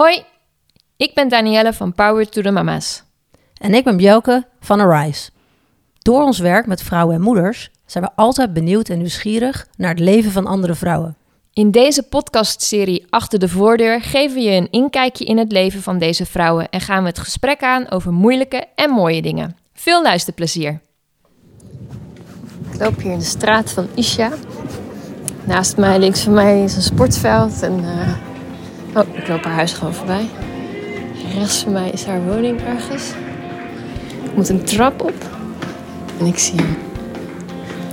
Hoi, ik ben Danielle van Power to the Mama's. En ik ben Bjelke van Arise. Door ons werk met vrouwen en moeders zijn we altijd benieuwd en nieuwsgierig naar het leven van andere vrouwen. In deze podcastserie Achter de Voordeur geven we je een inkijkje in het leven van deze vrouwen en gaan we het gesprek aan over moeilijke en mooie dingen. Veel luisterplezier. Ik loop hier in de straat van Isha. Naast mij, links van mij, is een sportveld. En, eh, Oh, ik loop haar huis gewoon voorbij. Rechts van mij is haar woning ergens. Ik moet een trap op. En ik zie een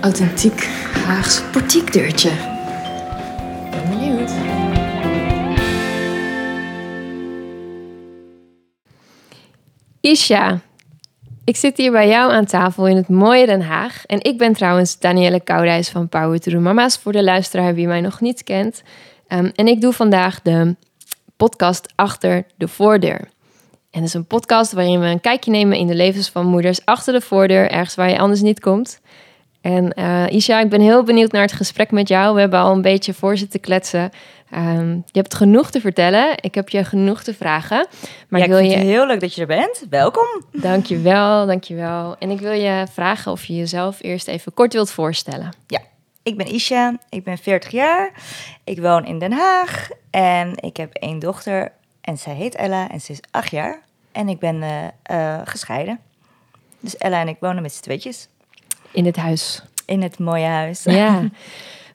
authentiek Haags portiekdeurtje. Ik ben benieuwd. Isha, ik zit hier bij jou aan tafel in het mooie Den Haag. En ik ben trouwens Danielle Koudijs van Power to the Mama's, voor de luisteraar wie mij nog niet kent. Um, en ik doe vandaag de podcast Achter de Voordeur. En dat is een podcast waarin we een kijkje nemen in de levens van moeders achter de voordeur, ergens waar je anders niet komt. En uh, Isha, ik ben heel benieuwd naar het gesprek met jou. We hebben al een beetje voor zitten kletsen. Um, je hebt genoeg te vertellen. Ik heb je genoeg te vragen. Maar ja, ik, wil vind je... het heel leuk dat je er bent. Welkom. Dankjewel, dankjewel. En ik wil je vragen of je jezelf eerst even kort wilt voorstellen. Ja, ik ben Isha, ik ben 40 jaar. Ik woon in Den Haag en ik heb één dochter en zij heet Ella en ze is 8 jaar. En ik ben uh, uh, gescheiden. Dus Ella en ik wonen met z'n tweetjes. In het huis. In het mooie huis. Ja.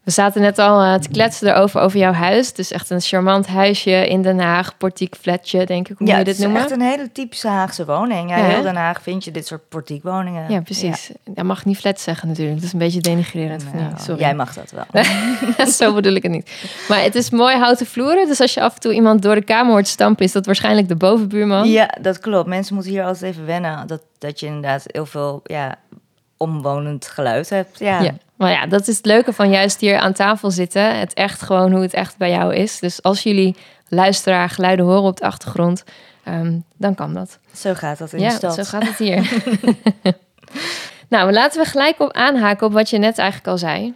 We zaten net al uh, te kletsen erover over jouw huis. Het is echt een charmant huisje in Den Haag, portiek flatje, denk ik. Hoe ja, je dit noemen? Ja, het is echt een hele typische Haagse woning. Ja, ja, heel Den Haag vind je dit soort portiekwoningen. Ja, precies. Ja. Dat mag niet flat zeggen natuurlijk. Dat is een beetje denigrerend. Nou, Sorry. Jij mag dat wel. Zo bedoel ik het niet. Maar het is mooi houten vloeren. Dus als je af en toe iemand door de kamer hoort stampen, is dat waarschijnlijk de bovenbuurman. Ja, dat klopt. Mensen moeten hier altijd even wennen. Dat, dat je inderdaad heel veel ja, omwonend geluid hebt. Ja. Maar ja, dat is het leuke van juist hier aan tafel zitten. Het echt gewoon hoe het echt bij jou is. Dus als jullie luisteraar geluiden horen op de achtergrond, um, dan kan dat. Zo gaat dat in ja, de stad. zo gaat het hier. nou, laten we gelijk op aanhaken op wat je net eigenlijk al zei.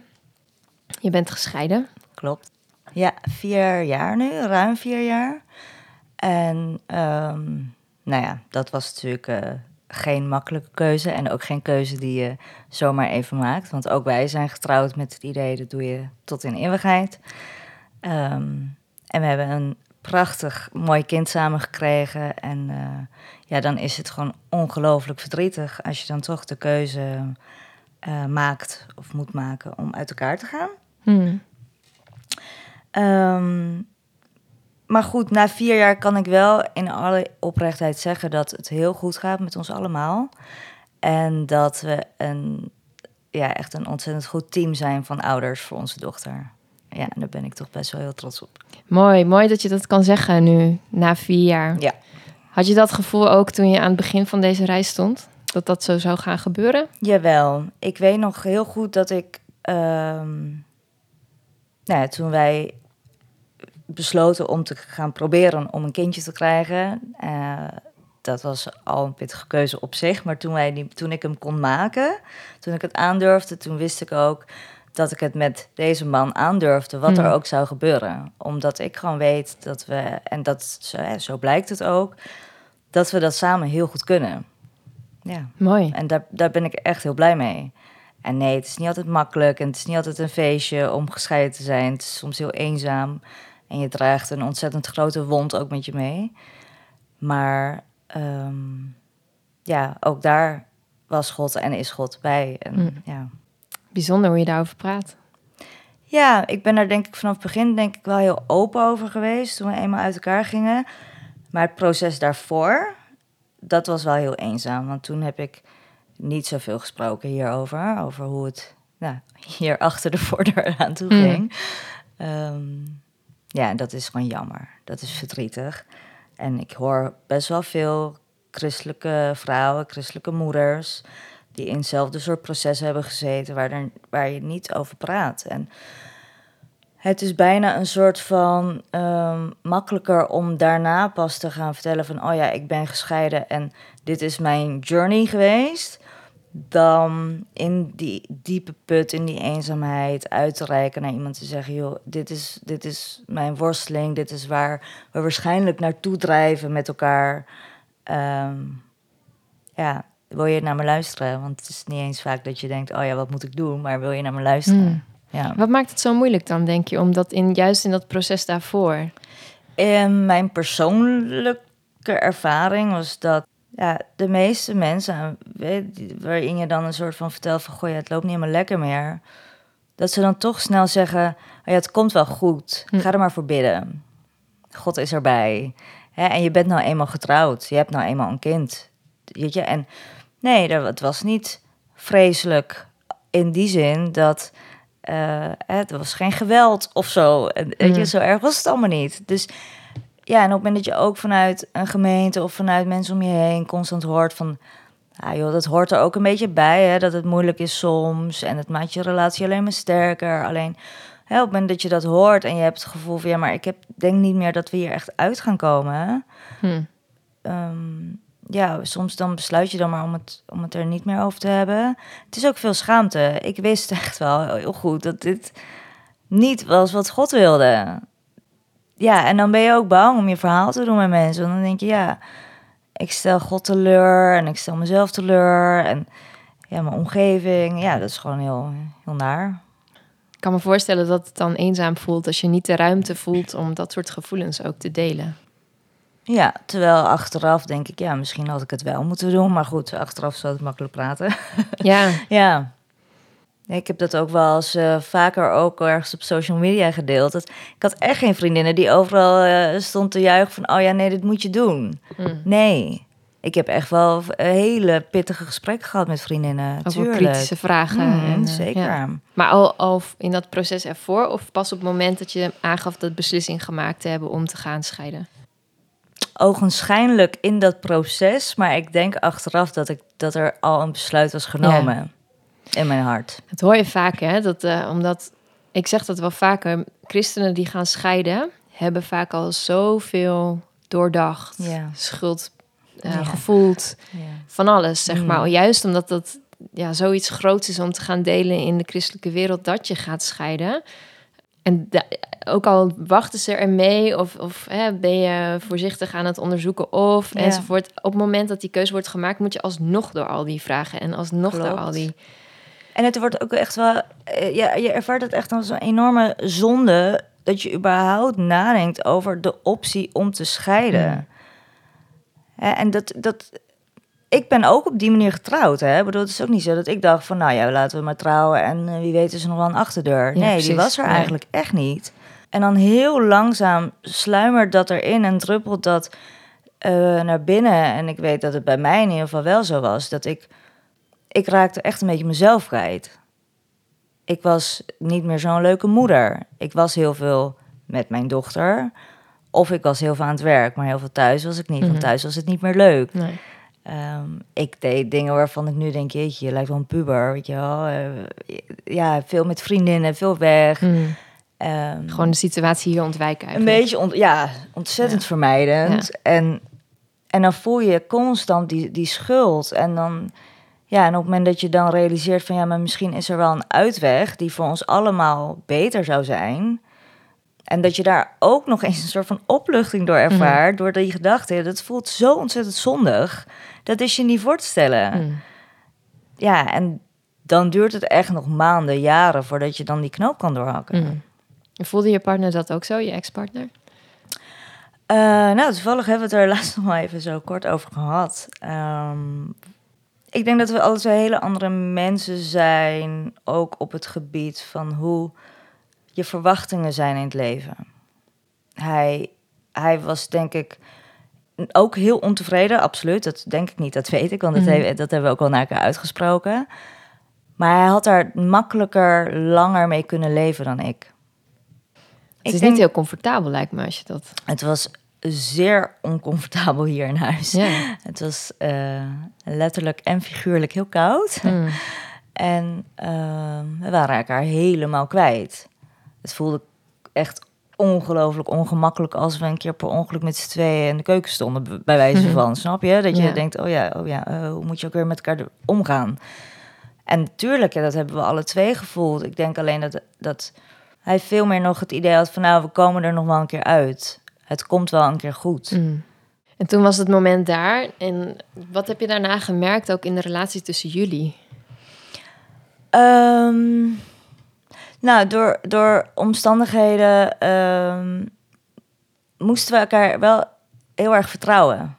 Je bent gescheiden. Klopt. Ja, vier jaar nu, ruim vier jaar. En um, nou ja, dat was natuurlijk uh, geen makkelijke keuze. En ook geen keuze die je zomaar even maakt. Want ook wij zijn getrouwd met het idee, dat doe je tot in eeuwigheid. Um, en we hebben een prachtig mooi kind samen gekregen. En uh, ja, dan is het gewoon ongelooflijk verdrietig als je dan toch de keuze uh, maakt of moet maken om uit elkaar te gaan. Hmm. Um, maar goed, na vier jaar kan ik wel in alle oprechtheid zeggen dat het heel goed gaat met ons allemaal. En dat we een, ja, echt een ontzettend goed team zijn van ouders voor onze dochter. Ja, en daar ben ik toch best wel heel trots op. Mooi, mooi dat je dat kan zeggen nu, na vier jaar. Ja. Had je dat gevoel ook toen je aan het begin van deze reis stond? Dat dat zo zou gaan gebeuren? Jawel. Ik weet nog heel goed dat ik... Um, nou ja, toen wij besloten om te gaan proberen om een kindje te krijgen. Uh, dat was al een pittige keuze op zich. Maar toen, wij die, toen ik hem kon maken, toen ik het aandurfde, toen wist ik ook dat ik het met deze man aandurfde, wat Hmm. er ook zou gebeuren. Omdat ik gewoon weet dat we, en dat, zo, hè, zo blijkt het ook, dat we dat samen heel goed kunnen. Ja. Mooi. En daar, daar ben ik echt heel blij mee. En nee, het is niet altijd makkelijk en het is niet altijd een feestje om gescheiden te zijn. Het is soms heel eenzaam. En je draagt een ontzettend grote wond ook met je mee. Maar um, ja, ook daar was God en is God bij. En, Mm. ja. Bijzonder hoe je daarover praat. ja, ik ben daar denk ik vanaf het begin denk ik wel heel open over geweest toen we eenmaal uit elkaar gingen. Maar het proces daarvoor, dat was wel heel eenzaam. Want toen heb ik niet zoveel gesproken hierover. Over hoe het nou, hier achter de voordeur aan toe Mm. ging. Um, ja, dat is gewoon jammer. Dat is verdrietig. En ik hoor best wel veel christelijke vrouwen, christelijke moeders, die in hetzelfde soort processen hebben gezeten waar, er, waar je niet over praat. En het is bijna een soort van um, makkelijker om daarna pas te gaan vertellen van, oh ja, ik ben gescheiden en dit is mijn journey geweest, dan in die diepe put, in die eenzaamheid, uit te reiken naar iemand te zeggen: joh, dit is, dit is mijn worsteling, dit is waar we waarschijnlijk naartoe drijven met elkaar. Ehm, ja, wil je naar me luisteren? Want het is niet eens vaak dat je denkt: oh ja, wat moet ik doen? Maar wil je naar me luisteren? Hmm. Ja. Wat maakt het zo moeilijk dan, denk je, omdat in, juist in dat proces daarvoor? En mijn persoonlijke ervaring was dat ja, de meeste mensen, weet, die- waarin je dan een soort van vertelt van, goh, ja, het loopt niet helemaal lekker meer, dat ze dan toch snel zeggen, oh ja, het komt wel goed, Hm. ga er maar voor bidden. God is erbij. Hè, en je bent nou eenmaal getrouwd, je hebt nou eenmaal een kind. Weet je? En nee, dat, het was niet vreselijk in die zin dat eh, het was geen geweld of zo. En, weet je, Mm. zo erg was het allemaal niet. Dus ja, en op het moment dat je ook vanuit een gemeente of vanuit mensen om je heen constant hoort van, ja joh, dat hoort er ook een beetje bij, hè, dat het moeilijk is soms en het maakt je relatie alleen maar sterker. Alleen hè, op het moment dat je dat hoort en je hebt het gevoel van, ja, maar ik heb, denk niet meer dat we hier echt uit gaan komen. Hm. Ehm, ja, soms dan besluit je dan maar om het, om het er niet meer over te hebben. Het is ook veel schaamte. Ik wist echt wel heel goed dat dit niet was wat God wilde. Ja, en dan ben je ook bang om je verhaal te doen met mensen. Want dan denk je, ja, ik stel God teleur en ik stel mezelf teleur. En ja, mijn omgeving, ja, dat is gewoon heel, heel naar. Ik kan me voorstellen dat het dan eenzaam voelt als je niet de ruimte voelt om dat soort gevoelens ook te delen. Ja, terwijl achteraf denk ik, ja, misschien had ik het wel moeten doen. Maar goed, achteraf zou het makkelijk praten. Ja, Ja. Ja, Ik heb dat ook wel eens eh, vaker ook ergens op social media gedeeld. Dat, ik had echt geen vriendinnen die overal eh, stond te juichen van... oh ja, nee, dit moet je doen. hm. Nee. Ik heb echt wel hele pittige gesprekken gehad met vriendinnen. tuurlijk. kritische vragen. Mhm, en, eh, zeker. ja. Maar al, al in dat proces ervoor of pas op het moment dat je aangaf dat beslissing gemaakt te hebben om te gaan scheiden? Ogenschijnlijk in dat proces. Maar ik denk achteraf dat, ik, dat er al een besluit was genomen. In mijn hart. Dat hoor je vaak, hè? Dat, eh, omdat, ik zeg dat wel vaker, christenen die gaan scheiden, hebben vaak al zoveel doordacht, Ja. schuld eh, Ja. gevoeld, Ja. van alles, zeg Mm. maar. Juist omdat dat ja, zoiets groots is om te gaan delen in de christelijke wereld, dat je gaat scheiden. En ook al wachten ze ermee of, of hè, ben je voorzichtig aan het onderzoeken of Ja. enzovoort. Op het moment dat die keuze wordt gemaakt, moet je alsnog door al die vragen en alsnog door al die... En het wordt ook echt wel, eh, ja, je ervaart het echt als een enorme zonde dat je überhaupt nadenkt over de optie om te scheiden. Mm. Hè, en dat, dat, ik ben ook op die manier getrouwd. Hè? Ik bedoel, het is ook niet zo dat ik dacht van, nou ja, laten we maar trouwen en eh, wie weet is er nog wel een achterdeur. Ja, nee, precies. die was er Nee. eigenlijk echt niet. En dan heel langzaam sluimert dat erin en druppelt dat eh, naar binnen. En ik weet dat het bij mij in ieder geval wel zo was, dat ik, ik raakte echt een beetje mezelf kwijt. Ik was niet meer zo'n leuke moeder. Ik was heel veel met mijn dochter. Of ik was heel veel aan het werk, maar heel veel thuis was ik niet. Mhm. Want thuis was het niet meer leuk. Nee. Ehm, ik deed dingen waarvan ik nu denk, jeetje, je lijkt wel een puber, weet je wel. Eh, ja, veel met vriendinnen, veel weg. Mm. Ehm, Gewoon de situatie hier ontwijken een beetje, ont- ja, ontzettend Ja. vermijdend. En, en dan voel je constant die, die schuld. En dan, ja, en op het moment dat je dan realiseert van, ja, maar misschien is er wel een uitweg die voor ons allemaal beter zou zijn. En dat je daar ook nog eens een soort van opluchting door ervaart, door die gedachte, dat voelt zo ontzettend zondig. Dat is je niet voor te stellen. Mm. Ja, en dan duurt het echt nog maanden, jaren voordat je dan die knoop kan doorhakken. Mm. En Voelde je partner dat ook zo, je ex-partner? Eh, nou, toevallig hebben we het er laatst nog wel even zo kort over gehad. Ehm, ik denk dat we alle twee hele andere mensen zijn, ook op het gebied van hoe je verwachtingen zijn in het leven. Hij, hij was denk ik ook heel ontevreden, absoluut. Dat denk ik niet, dat weet ik, want dat, he- dat hebben we ook al naar elkaar uitgesproken. Maar hij had daar makkelijker, langer mee kunnen leven dan ik. Het Ik is denk- niet heel comfortabel, lijkt me, als je dat... het was zeer oncomfortabel hier in huis. Het was eh, letterlijk en figuurlijk heel koud. Mm. En ehm, we waren elkaar helemaal kwijt. Het voelde echt ongelooflijk ongemakkelijk als we een keer per ongeluk met z'n tweeën in de keuken stonden, bij wijze van. Snap je? Dat je denkt, oh ja, oh ja, eh, hoe moet je ook weer met elkaar omgaan? En natuurlijk, ja, dat hebben we alle twee gevoeld. Ik denk alleen dat, dat hij veel meer nog het idee had van, nou, we komen er nog wel een keer uit. Het komt wel een keer goed. Mm. En toen was het moment daar. En wat heb je daarna gemerkt, ook in de relatie tussen jullie? Ehm, nou, door, door omstandigheden ehm, moesten we elkaar wel heel erg vertrouwen.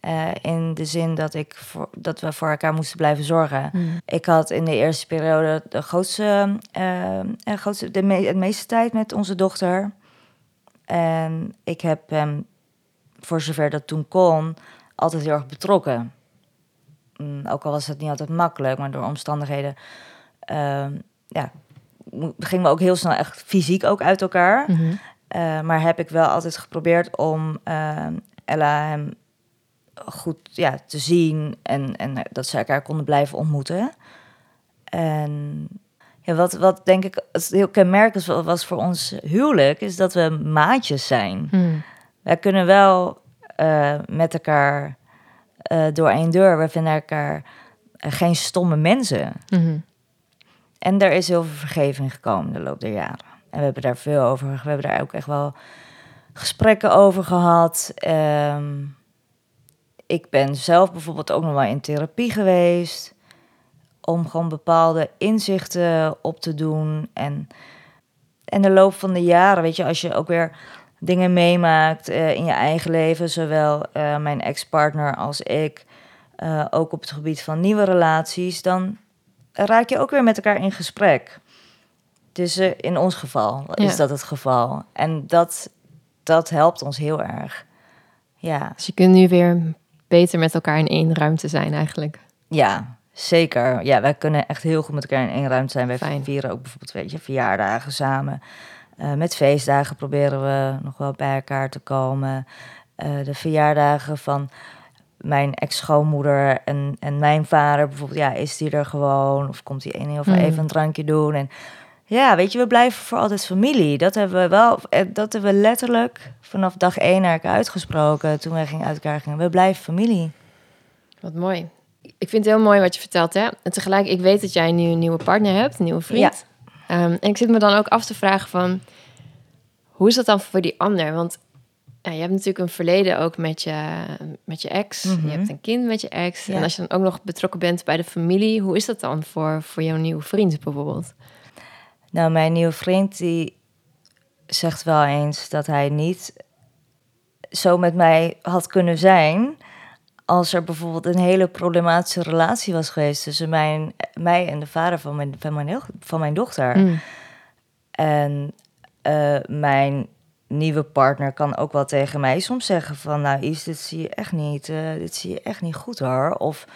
Eh, in de zin dat, ik voor, dat we voor elkaar moesten blijven zorgen. Ik had in de eerste periode de grootste, eh, eh, grootste de, me- de meeste tijd met onze dochter. En ik heb hem, voor zover dat toen kon, altijd heel erg betrokken. Mm, ook al was het niet altijd makkelijk, maar door omstandigheden ehm, ja, gingen we ook heel snel echt fysiek ook uit elkaar. Mhm. Eh, maar heb ik wel altijd geprobeerd om ehm, Ella hem goed ja, te zien en, en dat ze elkaar konden blijven ontmoeten. En ja, wat, wat denk ik heel kenmerkend was- voor ons huwelijk, is dat we maatjes zijn. Mm. Wij kunnen wel eh, met elkaar eh, door één deur. We vinden elkaar eh, geen stomme mensen. Mhm. En er is heel veel vergeving gekomen de loop der jaren. En we hebben daar veel over. We hebben daar ook echt wel gesprekken over gehad. Ehm, ik ben zelf bijvoorbeeld ook nog wel in therapie geweest. Om gewoon bepaalde inzichten op te doen. En in de loop van de jaren, weet je, als je ook weer dingen meemaakt eh, in je eigen leven, zowel eh, mijn ex-partner als ik, eh, ook op het gebied van nieuwe relaties, dan raak je ook weer met elkaar in gesprek. Dus in ons geval Ja. is dat het geval. En dat, dat helpt ons heel erg. Ja, Dus je kunt nu weer beter met elkaar in één ruimte zijn eigenlijk. ja, zeker. Ja, wij kunnen echt heel goed met elkaar in één ruimte zijn. Wij Fijn. vieren ook bijvoorbeeld, weet je, verjaardagen samen. Eh, met feestdagen proberen we nog wel bij elkaar te komen. Eh, de verjaardagen van mijn ex-schoonmoeder en, en mijn vader bijvoorbeeld, ja, is die er gewoon? Of komt die ene of Mm. even een drankje doen? En ja, weet je, we blijven voor altijd familie. Dat hebben we wel, eh, dat hebben we letterlijk vanaf dag één naar elkaar uitgesproken. Toen wij gingen uit elkaar gingen. We blijven familie. Wat mooi. Ik vind het heel mooi wat je vertelt, hè? En tegelijk, ik weet dat jij nu een nieuwe partner hebt, een nieuwe vriend. Ehm, en ik zit me dan ook af te vragen van... Hoe is dat dan voor die ander? Want ja, je hebt natuurlijk een verleden ook met je, met je ex. Mhm. Je hebt een kind met je ex. Ja. En als je dan ook nog betrokken bent bij de familie... Hoe is dat dan voor, voor jouw nieuwe vriend bijvoorbeeld? Nou, mijn nieuwe vriend die zegt wel eens dat hij niet zo met mij had kunnen zijn als er bijvoorbeeld een hele problematische relatie was geweest tussen mijn, mij en de vader van mijn, van mijn, van mijn dochter. Mm. En eh, mijn nieuwe partner kan ook wel tegen mij soms zeggen van... nou Is, dit zie je echt niet, eh, dit zie je echt niet goed hoor. Of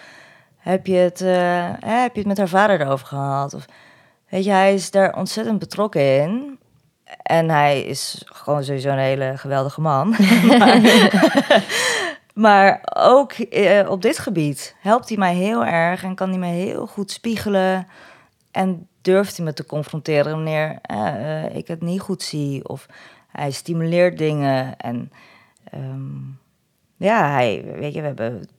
heb je het, eh, heb je het met haar vader erover gehad? Of, weet je, hij is daar ontzettend betrokken in. En hij is gewoon sowieso een hele geweldige man. maar, maar ook eh, op dit gebied helpt hij mij heel erg... en kan hij mij heel goed spiegelen... En durft hij me te confronteren wanneer eh, ik het niet goed zie. Of hij stimuleert dingen. En ehm, ja, hij, weet je, we hebben een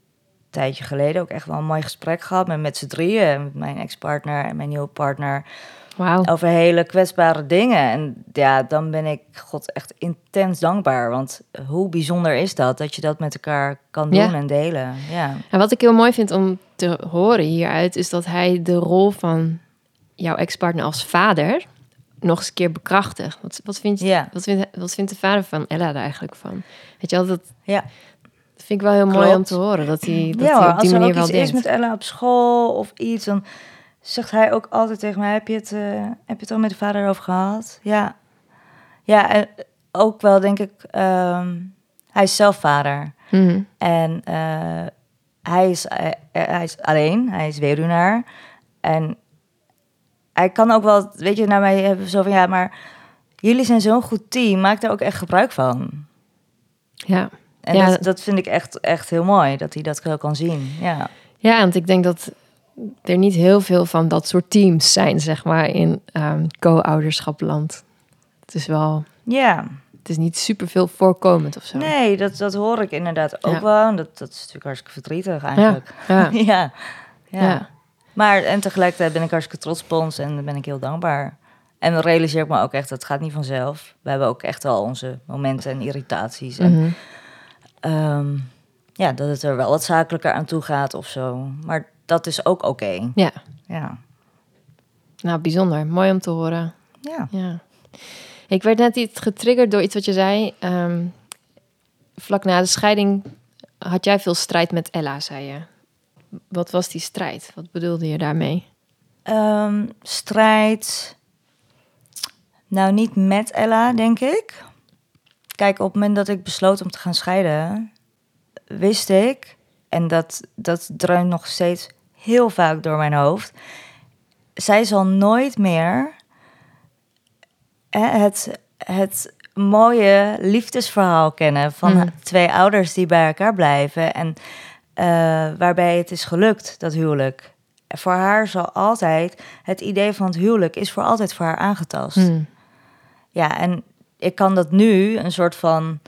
tijdje geleden ook echt wel een mooi gesprek gehad. Met, met z'n drieën, met mijn ex-partner en mijn nieuwe partner. Over hele kwetsbare dingen. En ja, dan ben ik God echt intens dankbaar. Want hoe bijzonder is dat, dat je dat met elkaar kan doen Ja. en delen. Ja. En wat ik heel mooi vind om te horen hieruit, is dat hij de rol van jouw ex-partner als vader nog eens een keer bekrachtigt. Wat, wat, vind je, Ja. wat, vindt, wat vindt de vader van Ella er eigenlijk van? Weet je wel, dat, Ja. dat vind ik wel heel mooi om te horen. Dat hij, dat ja, hij op die als er manier ook wel iets denkt. is met Ella op school of iets, dan zegt hij ook altijd tegen mij: Heb je het, eh, heb je het al met de vader over gehad? Ja. Ja, en ook wel denk ik, ehm, hij is zelf vader. Mhm. En eh, hij, is, eh, hij is alleen, hij is weduwnaar. En hij kan ook wel, weet je, naar mij hebben zo van ja, maar jullie zijn zo'n goed team, maak daar ook echt gebruik van. Ja. En Ja. dat, dat vind ik echt, echt heel mooi, dat hij dat kan zien. Ja. ja, want ik denk dat er niet heel veel van dat soort teams zijn, zeg maar, in ehm co-ouderschapland. Het is wel Ja, Het is niet super veel voorkomend of zo. nee, dat, dat hoor ik inderdaad ook Ja. wel. Dat, dat is natuurlijk hartstikke verdrietig eigenlijk. Ja. ja. ja. Ja. Maar en tegelijkertijd ben ik hartstikke trots op ons en ben ik heel dankbaar. En dan realiseer ik me ook echt, dat gaat niet vanzelf. We hebben ook echt wel onze momenten en irritaties. En Mhm. ehm, ja, dat het er wel wat zakelijker aan toe gaat of zo. Maar dat is ook oké. Ja, Ja. nou bijzonder. Mooi om te horen. Ja. Ja. Ik werd net iets getriggerd door iets wat je zei. Ehm, vlak na de scheiding had jij veel strijd met Ella, zei je. Wat was die strijd? Wat bedoelde je daarmee? Ehm, strijd. Nou, niet met Ella, denk ik. Kijk, op het moment dat ik besloot om te gaan scheiden, wist ik, en dat, dat dreunt nog steeds heel vaak door mijn hoofd. Zij zal nooit meer het, het mooie liefdesverhaal kennen van Mm. twee ouders die bij elkaar blijven. En eh, waarbij het is gelukt, dat huwelijk. Voor haar zal altijd het idee van het huwelijk is voor altijd voor haar aangetast. Hmm. Ja, en ik kan dat nu een soort van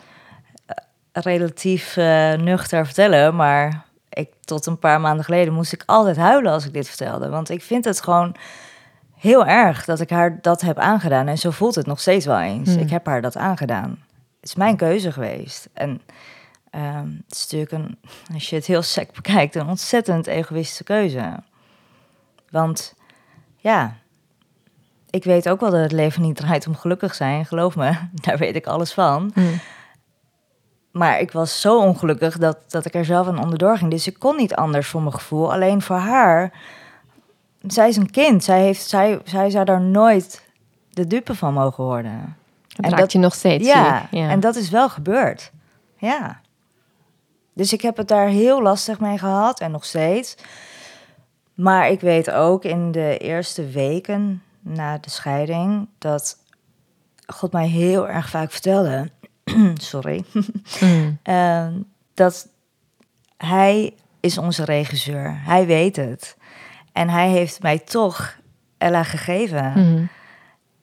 eh, relatief eh, nuchter vertellen, maar ik, tot een paar maanden geleden moest ik altijd huilen als ik dit vertelde. Want ik vind het gewoon heel erg dat ik haar dat heb aangedaan. En zo voelt het nog steeds wel eens. Hmm. Ik heb haar dat aangedaan. Het is mijn keuze geweest. En ehm, het is natuurlijk een, als je het heel sec bekijkt, een ontzettend egoïstische keuze. Want ja, ik weet ook wel dat het leven niet draait om gelukkig zijn. Geloof me, daar weet ik alles van. Hmm. Maar ik was zo ongelukkig dat, dat ik er zelf aan onderdoor ging. Dus ik kon niet anders voor mijn gevoel. Alleen voor haar, zij is een kind. Zij, heeft, zij, zij zou daar nooit de dupe van mogen worden. Dat En dat- je nog steeds. Ja, ja. en dat is wel gebeurd. Ja. Dus ik heb het daar heel lastig mee gehad en nog steeds. Maar ik weet ook in de eerste weken na de scheiding dat God mij heel erg vaak vertelde. sorry. Hmm. Ehm, dat hij is onze regisseur. Hij weet het. En hij heeft mij toch Ella gegeven. Hmm.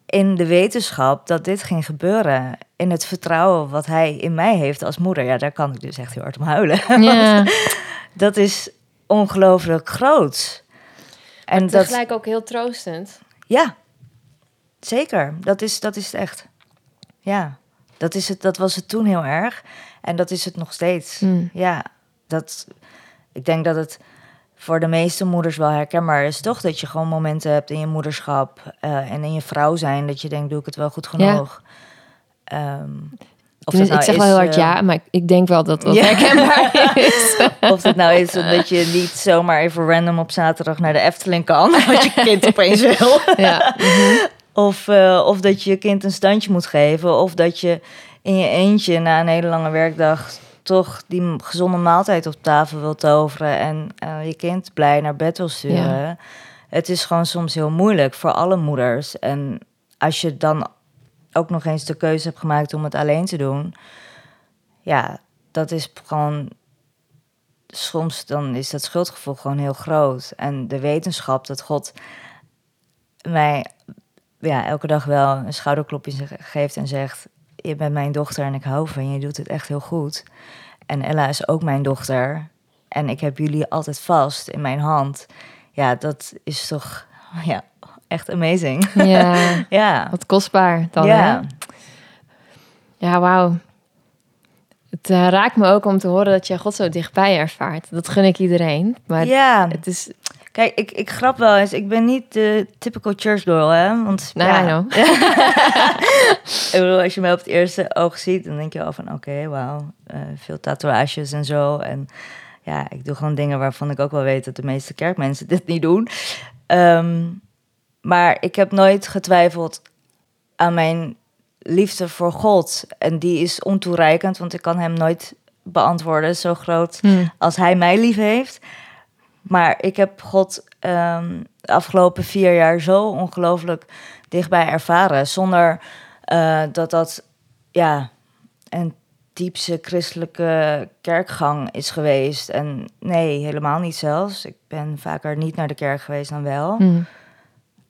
In de wetenschap dat dit ging gebeuren. In het vertrouwen wat hij in mij heeft als moeder. Ja, daar kan ik dus echt heel hard om huilen. Ja. Dat is ongelooflijk groot. En dat, tegelijk ook heel troostend. ja, zeker. Dat is, dat is het echt. Ja, dat, is het, dat was het toen heel erg. En dat is het nog steeds. Hmm. Ja, dat, ik denk dat het voor de meeste moeders wel herkenbaar is, toch? Dat je gewoon momenten hebt in je moederschap eh, en in je vrouw zijn, dat je denkt, doe ik het wel goed Ja. genoeg? Ehm, of dat ik zeg nou wel heel hard eh, ja, maar ik- denk wel dat dat Ja. herkenbaar is. Of het nou is dat je niet zomaar even random op zaterdag naar de Efteling kan, wat je kind opeens wil. ja. Of, eh, of dat je je kind een standje moet geven. Of dat je in je eentje na een hele lange werkdag toch die gezonde maaltijd op tafel wil toveren en eh, je kind blij naar bed wil sturen. Het is gewoon soms heel moeilijk voor alle moeders. En als je dan ook nog eens de keuze hebt gemaakt om het alleen te doen, ja, dat is gewoon. Soms dan is dat schuldgevoel gewoon heel groot. En de wetenschap dat God mij ja, elke dag wel een schouderklopje geeft en zegt: Je bent mijn dochter en ik hou van je, je doet het echt heel goed. En Ella is ook mijn dochter. En ik heb jullie altijd vast in mijn hand. Ja, dat is toch ja, echt amazing. ja, ja. wat kostbaar dan, ja. hè? Ja, wauw. Het eh, raakt me ook om te horen dat je God zo dichtbij ervaart. Dat gun ik iedereen. Maar ja, het is... kijk, ik, ik grap wel eens. Ik ben niet de typical church girl, hè? Want Nou, ja, ik bedoel, als je mij op het eerste oog ziet, dan denk je al van oké, wauw, eh, veel tatoeages en zo. En ja, ik doe gewoon dingen waarvan ik ook wel weet dat de meeste kerkmensen dit niet doen. Ehm, maar ik heb nooit getwijfeld aan mijn liefde voor God. En die is ontoereikend, want ik kan hem nooit beantwoorden zo groot Hm. als hij mij lief heeft. Maar ik heb God ehm, de afgelopen vier jaar zo ongelooflijk dichtbij ervaren. Zonder eh, dat dat ja, een diepse christelijke kerkgang is geweest. En nee, helemaal niet zelfs. Ik ben vaker niet naar de kerk geweest dan wel. Hm.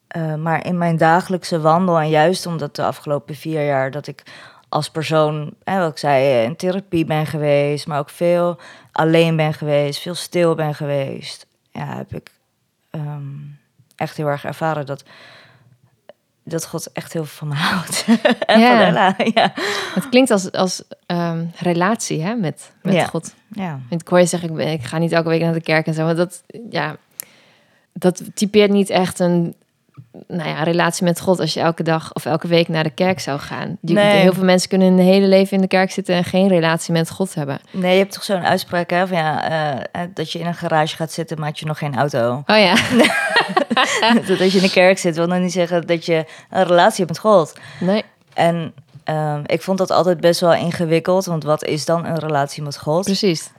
Eh, maar in mijn dagelijkse wandel, en juist omdat de afgelopen vier jaar dat ik als persoon, hè, wat ik zei, in therapie ben geweest, maar ook veel alleen ben geweest, veel stil ben geweest, ja, heb ik ehm, echt heel erg ervaren dat, dat God echt heel veel van me houdt. en Ja. van Ella, ja. Het klinkt als, als ehm, relatie hè, met, met Ja. God. ja. Want Ik hoor je zeggen, ik, ben- ik ga niet elke week naar de kerk en zo. Maar dat, ja, dat typeert niet echt een nou ja, relatie met God als je elke dag of elke week naar de kerk zou gaan. Die, Nee. Heel veel mensen kunnen hun hele leven in de kerk zitten en geen relatie met God hebben. Nee, je hebt toch zo'n uitspraak, hè, van ja, eh, eh, dat je in een garage gaat zitten, maar had je nog geen auto. Oh ja, dat als je in de kerk zit, wil dan niet zeggen dat je een relatie hebt met God. nee. En ehm, ik vond dat altijd best wel ingewikkeld, want wat is dan een relatie met God? Precies.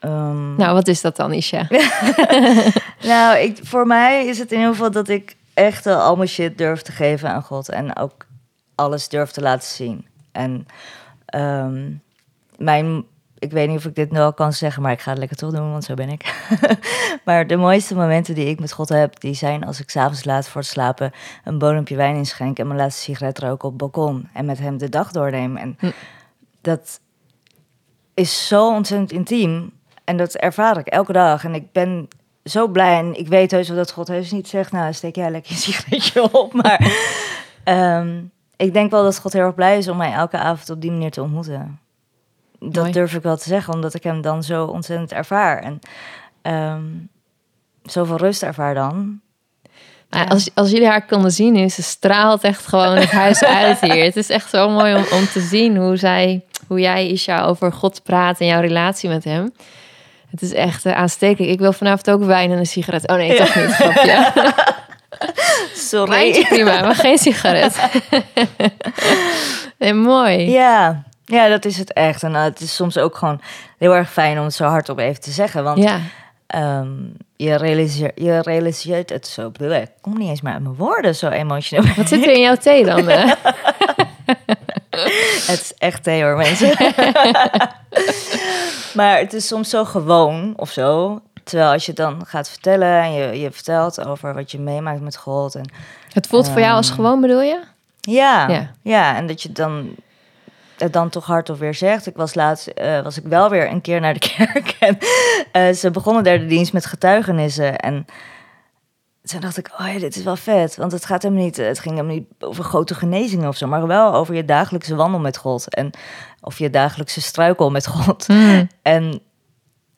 Ehm, Nou, wat is dat dan, Isha? nou, ik, voor mij is het in ieder geval dat ik echt al mijn shit durf te geven aan God en ook alles durf te laten zien. En ehm, mijn, ik weet niet of ik dit nu al kan zeggen, maar ik ga het lekker toch doen, want zo ben ik. maar de mooiste momenten die ik met God heb, die zijn als ik s'avonds laat voor het slapen een bodempje wijn inschenk en mijn laatste sigaret rook op het balkon en met hem de dag doorneem. En Hm. dat is zo ontzettend intiem en dat ervaar ik elke dag. En ik ben zo blij en ik weet heus wel dat God heus niet zegt, nou steek jij lekker je sigaretje op. Maar ehm, ik denk wel dat God heel erg blij is om mij elke avond op die manier te ontmoeten. Dat Mooi. durf ik wel te zeggen, omdat ik hem dan zo ontzettend ervaar. En ehm, zoveel rust ervaar dan. Als, als jullie haar konden zien nu, ze straalt echt gewoon het huis uit hier. Het is echt zo mooi om, om te zien hoe, zij, hoe jij, Isha, over God praat en jouw relatie met hem. Het is echt eh, aanstekelijk. Ik wil vanavond ook wijn en een sigaret. Oh nee, toch niet. Grapje. Sorry. Wijntje prima, maar geen sigaret. nee, mooi. Ja, ja, dat is het echt. En eh, het is soms ook gewoon heel erg fijn om het zo hardop even te zeggen. Want Ja, ehm, je, realiseert, je realiseert het zo. Ik kom niet eens meer uit mijn woorden, zo emotioneel. wat zit er in jouw thee dan? Het is echt thee hoor, mensen. maar het is soms zo gewoon of zo. Terwijl als je dan gaat vertellen en je, je vertelt over wat je meemaakt met God. En Het voelt voor jou als Ehm, gewoon, bedoel je? ja, Ja. ja. en dat je dan het dan toch hardop weer zegt. Ik was laatst, eh, was ik wel weer een keer naar de kerk. En eh, ze begonnen derde dienst met getuigenissen. En toen dacht ik, oh ja, dit is wel vet. Want het gaat hem niet, het ging hem niet over grote genezingen of zo. Maar wel over je dagelijkse wandel met God. En of je dagelijkse struikel met God. Hmm. En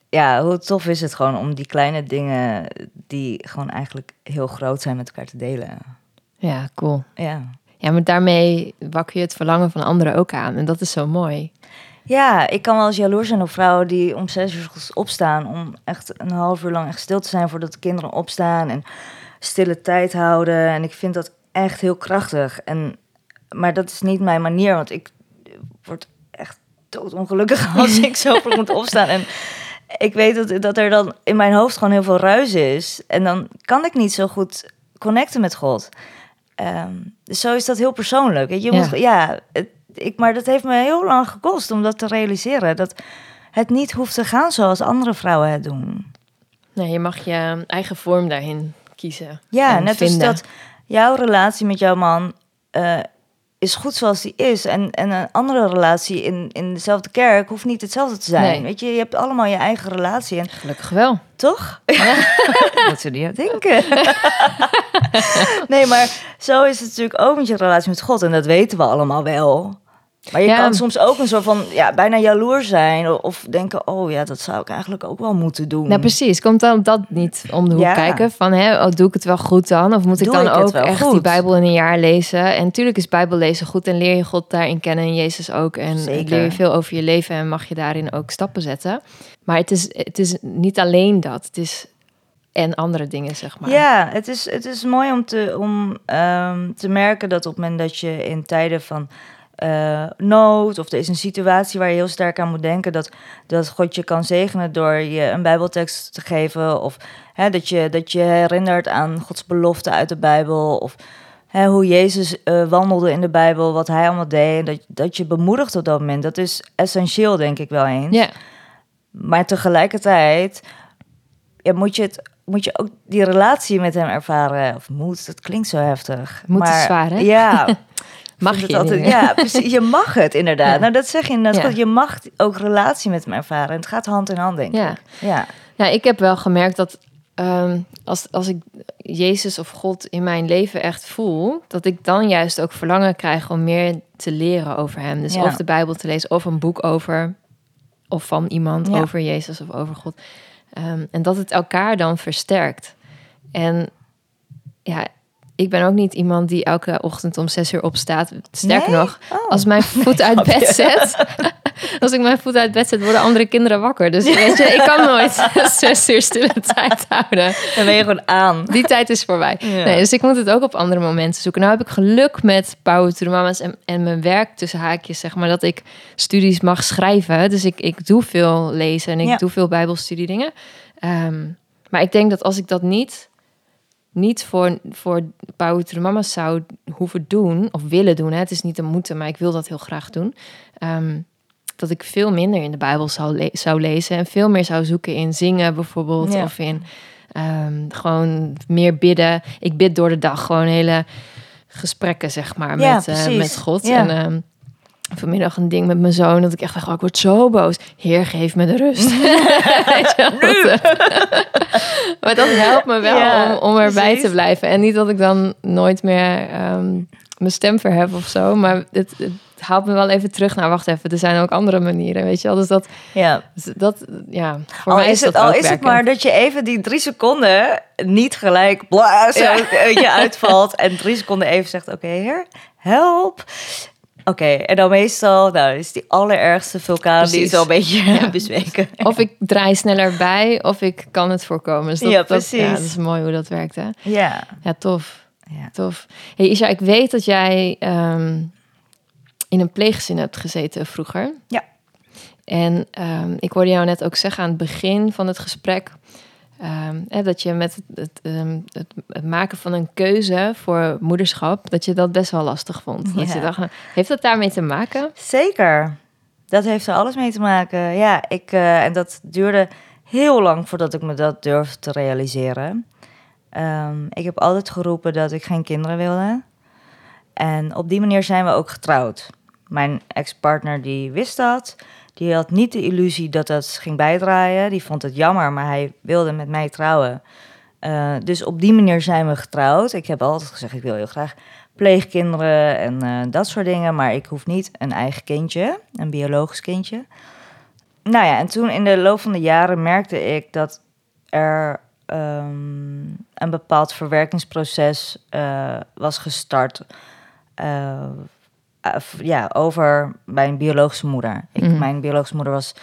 ja, hoe tof is het gewoon om die kleine dingen die gewoon eigenlijk heel groot zijn met elkaar te delen. Ja, cool. Ja. Ja, maar daarmee wakker je het verlangen van anderen ook aan. En dat is zo mooi. Ja, ik kan wel eens jaloers zijn op vrouwen die om zes uur 's ochtends opstaan om echt een half uur lang echt stil te zijn voordat de kinderen opstaan en stille tijd houden. En ik vind dat echt heel krachtig. En, maar dat is niet mijn manier, want ik word echt doodongelukkig als ik zo vroeg moet opstaan. En ik weet dat, dat er dan in mijn hoofd gewoon heel veel ruis is. En dan kan ik niet zo goed connecten met God. Ehm, dus zo is dat heel persoonlijk. Je Ja. moet, ja, het, ik, maar dat heeft me heel lang gekost om dat te realiseren. Dat het niet hoeft te gaan zoals andere vrouwen het doen. Nee, je mag je eigen vorm daarin kiezen. Ja, net vinden. als dat jouw relatie met jouw man eh, is goed zoals die is. En, en een andere relatie in, in dezelfde kerk hoeft niet hetzelfde te zijn. Nee. Weet je, je hebt allemaal je eigen relatie. En Gelukkig wel. toch? Dat ze niet denken. nee, maar zo is het natuurlijk ook met je relatie met God. En dat weten we allemaal wel. Maar je Ja. kan soms ook een soort van, ja, bijna jaloers zijn. Of denken, oh ja, dat zou ik eigenlijk ook wel moeten doen. Nou, precies. Komt dan dat niet om de hoek Ja. kijken? Van, hè, oh, doe ik het wel goed dan? Of moet ik Doe dan ik ook echt goed? die Bijbel in een jaar lezen? En natuurlijk is Bijbel lezen goed en leer je God daarin kennen en Jezus ook. En Zeker. leer je veel over je leven en mag je daarin ook stappen zetten. Maar het is, het is niet alleen dat. Het is en andere dingen, zeg maar. Ja, het is, het is mooi om, te, om ehm, te merken dat op het moment dat je in tijden van eh, nood of er is een situatie waar je heel sterk aan moet denken, dat, dat God je kan zegenen door je een Bijbeltekst te geven of hè, dat, je, dat je herinnert aan Gods belofte uit de Bijbel of hè, hoe Jezus eh, wandelde in de Bijbel, wat hij allemaal deed, en dat, dat je bemoedigt op dat moment. Dat is essentieel, denk ik wel eens. Ja, Maar tegelijkertijd ja, moet je het moet je ook die relatie met hem ervaren. Of moet, dat klinkt zo heftig. Moet is maar, zwaar, hè? Ja. Mag je altijd. Ja, precies. Je mag het inderdaad. Ja. Nou, dat zeg je inderdaad. Ja. Je mag ook relatie met hem ervaren. En het gaat hand in hand, denk Ja. ik. Ja. Ja, ik heb wel gemerkt dat ehm, als, als ik Jezus of God in mijn leven echt voel, dat ik dan juist ook verlangen krijg om meer te leren over Hem. Dus of de Bijbel te lezen, of een boek over, of van iemand over Jezus of over God. Ehm, en dat het elkaar dan versterkt. En ja, ik ben ook niet iemand die elke ochtend om zes uur opstaat. Sterker Nee? nog, Oh. als mijn voet uit bed zet, als ik mijn voet uit bed zet, worden andere kinderen wakker. Dus weet je, ik kan nooit zes uur stille tijd houden. Dan ben je gewoon aan. Die tijd is voorbij. Ja. Nee, dus ik moet het ook op andere momenten zoeken. Nou heb ik geluk met Power to the Mamas en, en mijn werk tussen haakjes, zeg maar, dat ik studies mag schrijven. Dus ik, ik doe veel lezen en ik Ja. doe veel bijbelstudiedingen. Ehm, maar ik denk dat als ik dat niet, niet voor, voor Power Mamas zou hoeven doen, of willen doen, hè, het is niet een moeten, maar ik wil dat heel graag doen. ehm, dat ik veel minder in de Bijbel zou, le- zou lezen en veel meer zou zoeken in zingen bijvoorbeeld, Ja. of in Ehm, gewoon meer bidden. Ik bid door de dag gewoon hele gesprekken, zeg maar, Ja, met, eh, met God. Ja. En ehm, vanmiddag een ding met mijn zoon, dat ik echt dacht, oh, ik word zo boos. Heer, geef me de rust. Eh, maar dat helpt me wel Ja, om, om erbij precies. te blijven. En niet dat ik dan nooit meer ehm, mijn stem verhef of zo, maar het, het haalt me wel even terug naar, wacht even, er zijn ook andere manieren, weet je wel. Dus dat, Ja. dat ja, voor al mij is, het, dat al is het maar dat je even die drie seconden niet gelijk bla, zo Ja. je, uitvalt. En drie seconden even zegt, oké heer, help. Oké, en dan meestal, nou, is die allerergste vulkaan die is al een beetje Ja. bezweken. Of ik draai sneller bij, of ik kan het voorkomen. Dus dat, Ja, dat- precies. ja, dat is mooi hoe dat werkt, hè? Ja, Ja, tof. ja. Tof. Hey Isha, ik weet dat jij ehm, in een pleeggezin hebt gezeten vroeger. Ja. En ehm, ik hoorde jou net ook zeggen aan het begin van het gesprek... ehm, hè, dat je met het, het, ehm, het, het maken van een keuze voor moederschap... dat je dat best wel lastig vond. Dat je dacht, nou, heeft dat daarmee te maken? Zeker. Dat heeft er alles mee te maken. Ja, ik, eh, en dat duurde heel lang voordat ik me dat durfde te realiseren. Ehm, ik heb altijd geroepen dat ik geen kinderen wilde. En op die manier zijn we ook getrouwd. Mijn ex-partner die wist dat. Die had niet de illusie dat dat ging bijdraaien. Die vond het jammer, maar hij wilde met mij trouwen. Eh, dus op die manier zijn we getrouwd. Ik heb altijd gezegd, ik wil heel graag pleegkinderen en eh, dat soort dingen. Maar ik hoef niet een eigen kindje, een biologisch kindje. Nou ja, en toen in de loop van de jaren merkte ik dat er ehm, een bepaald verwerkingsproces eh, was gestart. Eh, ja, over mijn biologische moeder. Ik, Mhm. Mijn biologische moeder was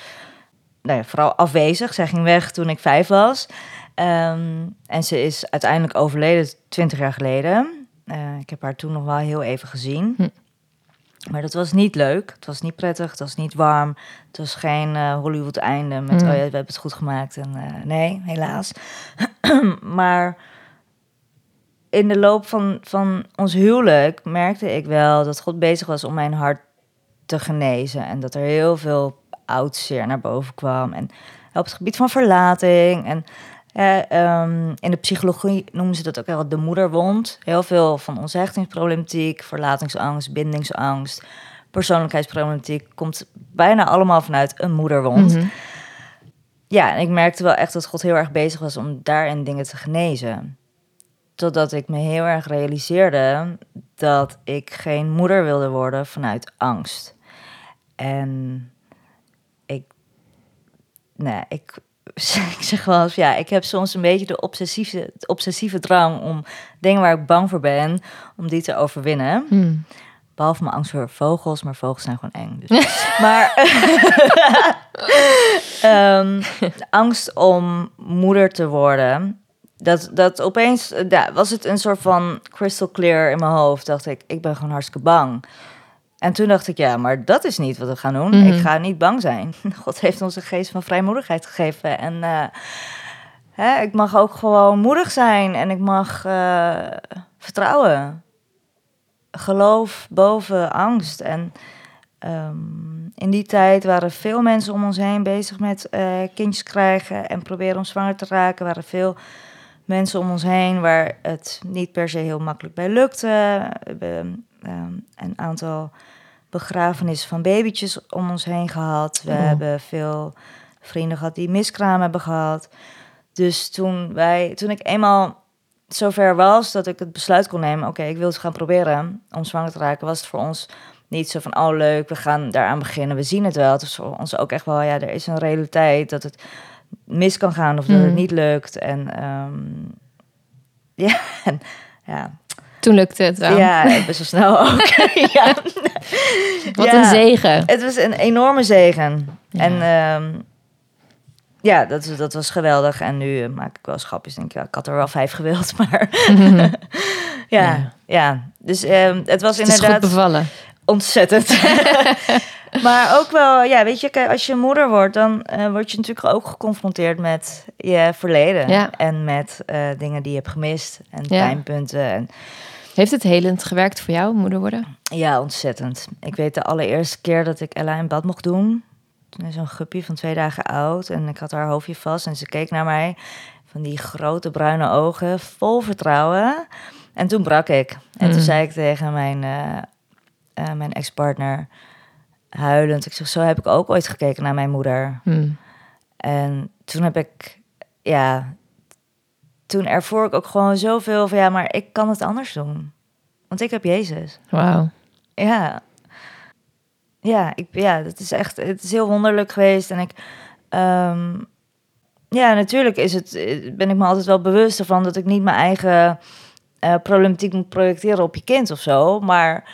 nou ja, vooral afwezig. Zij ging weg toen ik vijf was. Ehm, en ze is uiteindelijk overleden twintig jaar geleden. Eh, ik heb haar toen nog wel heel even gezien. Hm. Maar dat was niet leuk. Het was niet prettig. Het was niet warm. Het was geen eh, Hollywood-einde met... Hm. oh ja, we hebben het goed gemaakt. En nee, helaas. maar in de loop van, van ons huwelijk merkte ik wel... dat God bezig was om mijn hart te genezen. En dat er heel veel oud zeer naar boven kwam. En op het gebied van verlating. En eh, ehm, in de psychologie noemen ze dat ook wel de moederwond. Heel veel van onze hechtingsproblematiek, verlatingsangst, bindingsangst, persoonlijkheidsproblematiek komt bijna allemaal vanuit een moederwond. Mhm. Ja, en ik merkte wel echt dat God heel erg bezig was om daarin dingen te genezen. Totdat ik me heel erg realiseerde dat ik geen moeder wilde worden vanuit angst. En ik, nou, ja, ik, ik zeg wel eens, ja, ik heb soms een beetje de obsessieve, de obsessieve drang om dingen waar ik bang voor ben, om die te overwinnen. Hm. Behalve mijn angst voor vogels, maar vogels zijn gewoon eng. Dus. maar ehm, angst om moeder te worden, dat, dat opeens eh, ja, was het een soort van crystal clear in mijn hoofd. Dacht ik, ik ben gewoon hartstikke bang. En toen dacht ik, ja, maar dat is niet wat we gaan doen. Mhm. Ik ga niet bang zijn. God heeft ons een geest van vrijmoedigheid gegeven. En eh, hè, ik mag ook gewoon moedig zijn en ik mag eh, vertrouwen geloof boven angst. En ehm, in die tijd waren veel mensen om ons heen bezig met kindjes krijgen en proberen om zwanger te raken. Waren veel mensen om ons heen waar het niet per se heel makkelijk bij lukte. We hebben ehm, een aantal begrafenissen van babytjes om ons heen gehad. We Oh. hebben veel vrienden gehad die miskraam hebben gehad. Dus toen, wij, toen ik eenmaal zover was dat ik het besluit kon nemen... oké, ik wil het gaan proberen om zwanger te raken... was het voor ons niet zo van, oh leuk, we gaan daaraan beginnen. We zien het wel. Het is voor ons ook echt wel, ja, er is een realiteit... dat het mis kan gaan of dat het niet lukt. En ehm, ja, en, ja, Toen lukte het wel. ja, best wel snel ook. ja. Wat Ja. een zegen. Het was een enorme zegen. Ja. En ehm, ja, dat, dat was geweldig. En nu maak ik wel eens grapjes. Denk ik, ja, ik had er wel vijf gewild. Maar ja, Ja. ja. Dus ehm, het was Het inderdaad bevallen. ontzettend. Maar ook wel, ja, weet je, als je moeder wordt, dan eh, word je natuurlijk ook geconfronteerd met je verleden. Ja. En met eh, dingen die je hebt gemist. En Ja. pijnpunten. En Heeft het helend gewerkt voor jou, moeder worden? Ja, ontzettend. Ik weet de allereerste keer dat ik Ella in bad mocht doen. Toen is zo'n guppy van twee dagen oud. En ik had haar hoofdje vast en ze keek naar mij. Van die grote bruine ogen, vol vertrouwen. En toen brak ik. En Mm. toen zei ik tegen mijn, eh, mijn ex-partner, huilend. Ik zeg, zo heb ik ook ooit gekeken naar mijn moeder. Hm. En toen heb ik, ja, toen ervoor ik ook gewoon zoveel van, ja, maar ik kan het anders doen. Want ik heb Jezus. Wauw. Ja. Ja, ik, ja, het is echt, het is heel wonderlijk geweest. En ik, ehm, ja, natuurlijk is het, ben ik me altijd wel bewust ervan dat ik niet mijn eigen eh, problematiek moet projecteren op je kind of zo. Maar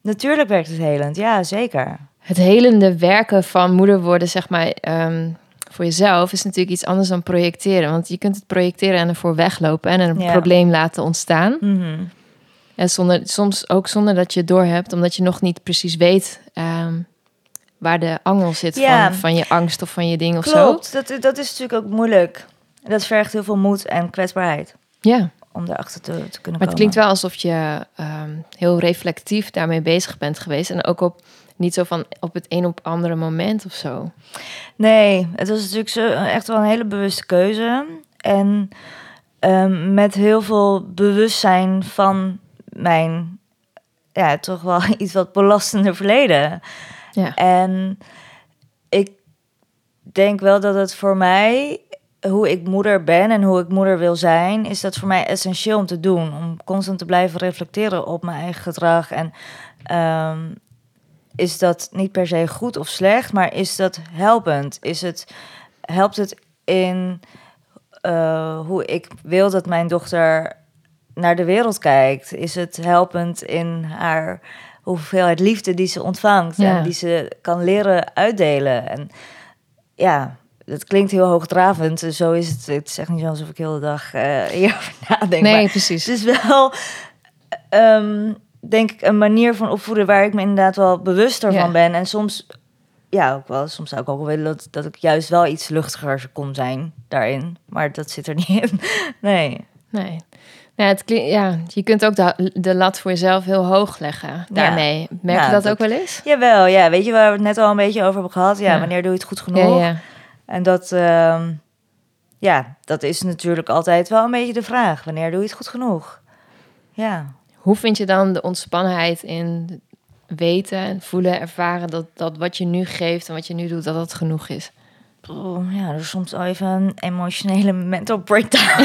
natuurlijk werkt het helend, ja, zeker. Het helende werken van moeder worden, zeg maar, ehm, voor jezelf is natuurlijk iets anders dan projecteren. Want je kunt het projecteren en ervoor weglopen en een Ja. probleem laten ontstaan. Mhm. En zonder, soms ook zonder dat je het doorhebt, omdat je nog niet precies weet ehm, waar de angel zit Ja. van, van je angst of van je ding of zo. Klopt, dat, dat is natuurlijk ook moeilijk. Dat vergt heel veel moed en kwetsbaarheid Ja, om daarachter te, te kunnen komen. maar het klinkt wel alsof je ehm, heel reflectief daarmee bezig bent geweest. En ook op niet zo van op het een op andere moment of zo. Nee, het was natuurlijk zo, echt wel een hele bewuste keuze. En ehm, met heel veel bewustzijn van mijn, ja, toch wel iets wat belastende verleden. Ja. En ik denk wel dat het voor mij, hoe ik moeder ben en hoe ik moeder wil zijn, is dat voor mij essentieel om te doen. Om constant te blijven reflecteren op mijn eigen gedrag. En ehm, is dat niet per se goed of slecht, maar is dat helpend? Is het, helpt het in eh, hoe ik wil dat mijn dochter naar de wereld kijkt? Is het helpend in haar hoeveelheid liefde die ze ontvangt Ja. en die ze kan leren uitdelen? En ja, dat klinkt heel hoogdravend. en Zo is het. Het is echt niet zo alsof ik heel de dag eh hierover nadenk. nee, maar precies. het is wel, ehm, denk ik, een manier van opvoeden waar ik me inderdaad wel bewuster Ja. van ben. En soms, ja, ook wel, soms zou ik ook wel willen dat, dat ik juist wel iets luchtiger kon zijn daarin. Maar dat zit er niet in. Nee. Nee. Ja, het ja, je kunt ook de, de lat voor jezelf heel hoog leggen daarmee. Merk Ja, je dat, dat- ook wel eens? Jawel, ja. Weet je waar we het net al een beetje over hebben gehad? Ja, wanneer doe je het goed genoeg? ja. En dat, ehm, ja, dat is natuurlijk altijd wel een beetje de vraag. Wanneer doe je het goed genoeg? Ja. Hoe vind je dan de ontspannenheid in weten en voelen, ervaren dat, dat wat je nu geeft en wat je nu doet, dat dat genoeg is? Oh, ja, er is soms al even een emotionele mental breakdown.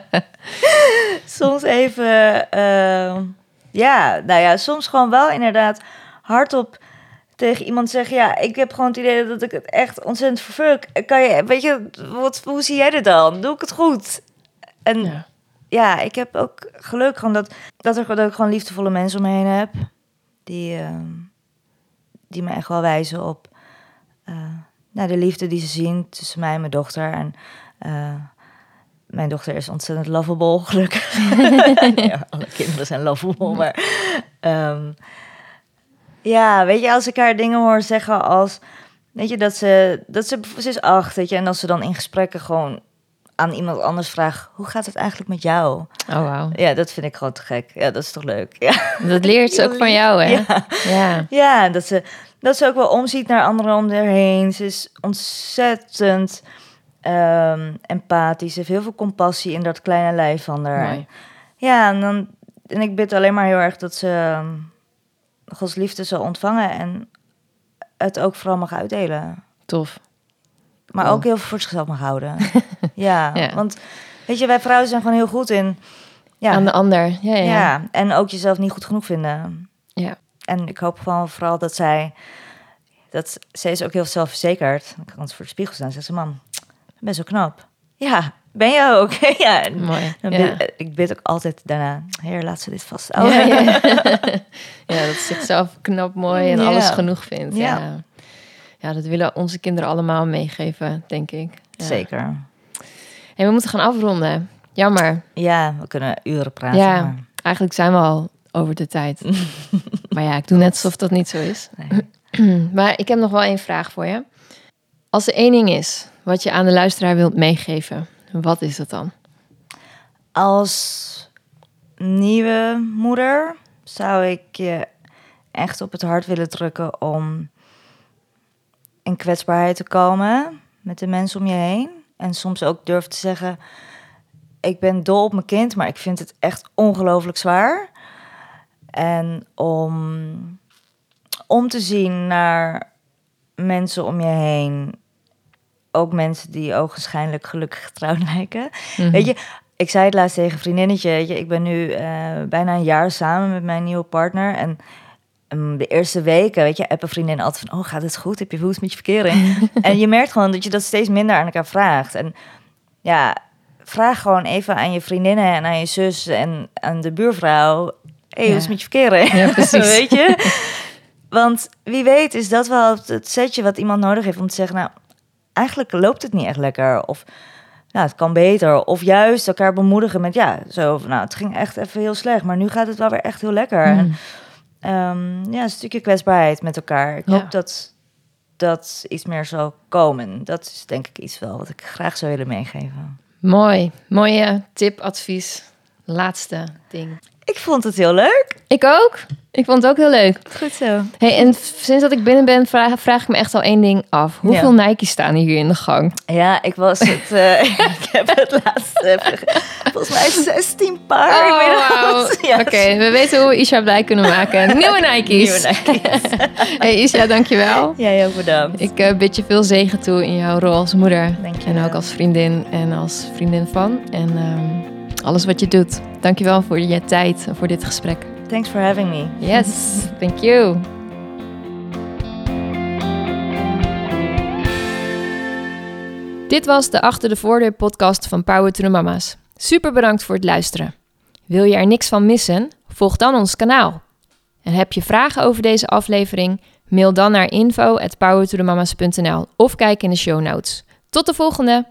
soms even, eh, ja, nou ja, soms gewoon wel inderdaad hardop tegen iemand zeggen, ja, ik heb gewoon het idee dat ik het echt ontzettend vervuk. Kan je, weet je, wat, hoe zie jij dit dan? Doe ik het goed? En ja, Ja. ik heb ook geluk gewoon dat, dat, er, dat ik gewoon liefdevolle mensen om me heen heb. Die, eh, die me echt wel wijzen op eh, nou, de liefde die ze zien tussen mij en mijn dochter. En eh, mijn dochter is ontzettend lovable, gelukkig. ja, alle kinderen zijn lovable, maar... ehm, ja, weet je, als ik haar dingen hoor zeggen als... Weet je, dat ze... Dat ze, ze is acht, weet je. En als ze dan in gesprekken gewoon aan iemand anders vraagt... Hoe gaat het eigenlijk met jou? Oh, wauw. Ja, dat vind ik gewoon te gek. Ja, dat is toch leuk? Ja, Dat leert ze ook van jou, hè? Ja. Ja. ja dat, ze, dat ze ook wel omziet naar anderen om haar heen. Ze is ontzettend ehm, empathisch. Ze heeft heel veel compassie in dat kleine lijf van haar. Mooi. Ja, en, dan, en ik bid alleen maar heel erg dat ze ehm, Gods liefde zal ontvangen en het ook vooral mag uitdelen. Tof. Maar Cool. ook heel veel voor zichzelf mag houden. ja, Ja. want weet je, wij vrouwen zijn gewoon heel goed in... Ja, Aan de ander. Ja, ja. ja. en ook jezelf niet goed genoeg vinden. Ja. En ik hoop gewoon vooral dat zij... Dat, zij is ook heel zelfverzekerd. Dan kan ze voor de spiegel staan en zegt ze... Mam, ik ben zo knap. Ja, ben je ook. ja, Mooi. dan Ja. bid- ik bid ook altijd daarna... Heer, laat ze dit vast. Ja, ja, ja. ja, dat ze zichzelf knap, mooi en alles genoeg vindt. Ja. Ja. dat willen onze kinderen allemaal meegeven, denk ik. Ja. Zeker. Hey, we moeten gaan afronden. Jammer. Ja, we kunnen uren praten. Ja. maar- Eigenlijk zijn we al over de tijd. maar ja, ik doe net alsof dat niet zo is. nee. maar ik heb nog wel één vraag voor je. Als er één ding is wat je aan de luisteraar wilt meegeven, wat is dat dan? Als nieuwe moeder zou ik je echt op het hart willen drukken om in kwetsbaarheid te komen met de mensen om je heen. En soms ook durven te zeggen, ik ben dol op mijn kind, maar ik vind het echt ongelooflijk zwaar. En om, om te zien naar mensen om je heen, ook mensen die ogenschijnlijk gelukkig getrouwd lijken. Mhm. Weet je, ik zei het laatst tegen een vriendinnetje. Weet je, ik ben nu eh, bijna een jaar samen met mijn nieuwe partner. En de eerste weken, weet je, appen vriendinnen altijd van... Oh, gaat het goed? Heb je hoe is het met je verkering? en je merkt gewoon dat je dat steeds minder aan elkaar vraagt. En ja, vraag gewoon even aan je vriendinnen en aan je zus en aan de buurvrouw... hey, hoe is het Ja. met je verkering? Ja, precies. weet je? Want wie weet is dat wel het- setje wat iemand nodig heeft om te zeggen... Nou, eigenlijk loopt het niet echt lekker. Of nou, het kan beter. Of juist elkaar bemoedigen met ja, zo nou, het ging echt even heel slecht, maar nu gaat het wel weer echt heel lekker. En, Ehm, ja, een stukje kwetsbaarheid met elkaar. Ik Ja. hoop dat dat iets meer zal komen. Dat is denk ik iets wel wat ik graag zou willen meegeven. Mooi. Mooie tip, advies. Laatste ding. Ik vond het heel leuk. Ik ook. Ik vond het ook heel leuk. Goed zo. Hey, en sinds dat ik binnen ben, vraag, vraag ik me echt al één ding af. Hoeveel Nike's staan hier in de gang? Ja, ik was het. eh, ik heb het laatst. volgens mij 16 paar. Oh, Oké, we weten hoe we Isha blij kunnen maken. Nieuwe Nike's. Nieuwe Nike's. hey Isha, dankjewel. Jij ook bedankt. Ik eh, bid je veel zegen toe in jouw rol als moeder. Dank je En ook als vriendin en als vriendin van. En ehm, alles wat je doet. Dankjewel voor je tijd en voor dit gesprek. Thanks for having me. Yes, thank you. Dit was de Achter de Voordeur podcast van Power to the Mama's. Super bedankt voor het luisteren. Wil je er niks van missen? Volg dan ons kanaal. En heb je vragen over deze aflevering? Mail dan naar info@powertothemamas.nl of kijk in de show notes. Tot de volgende!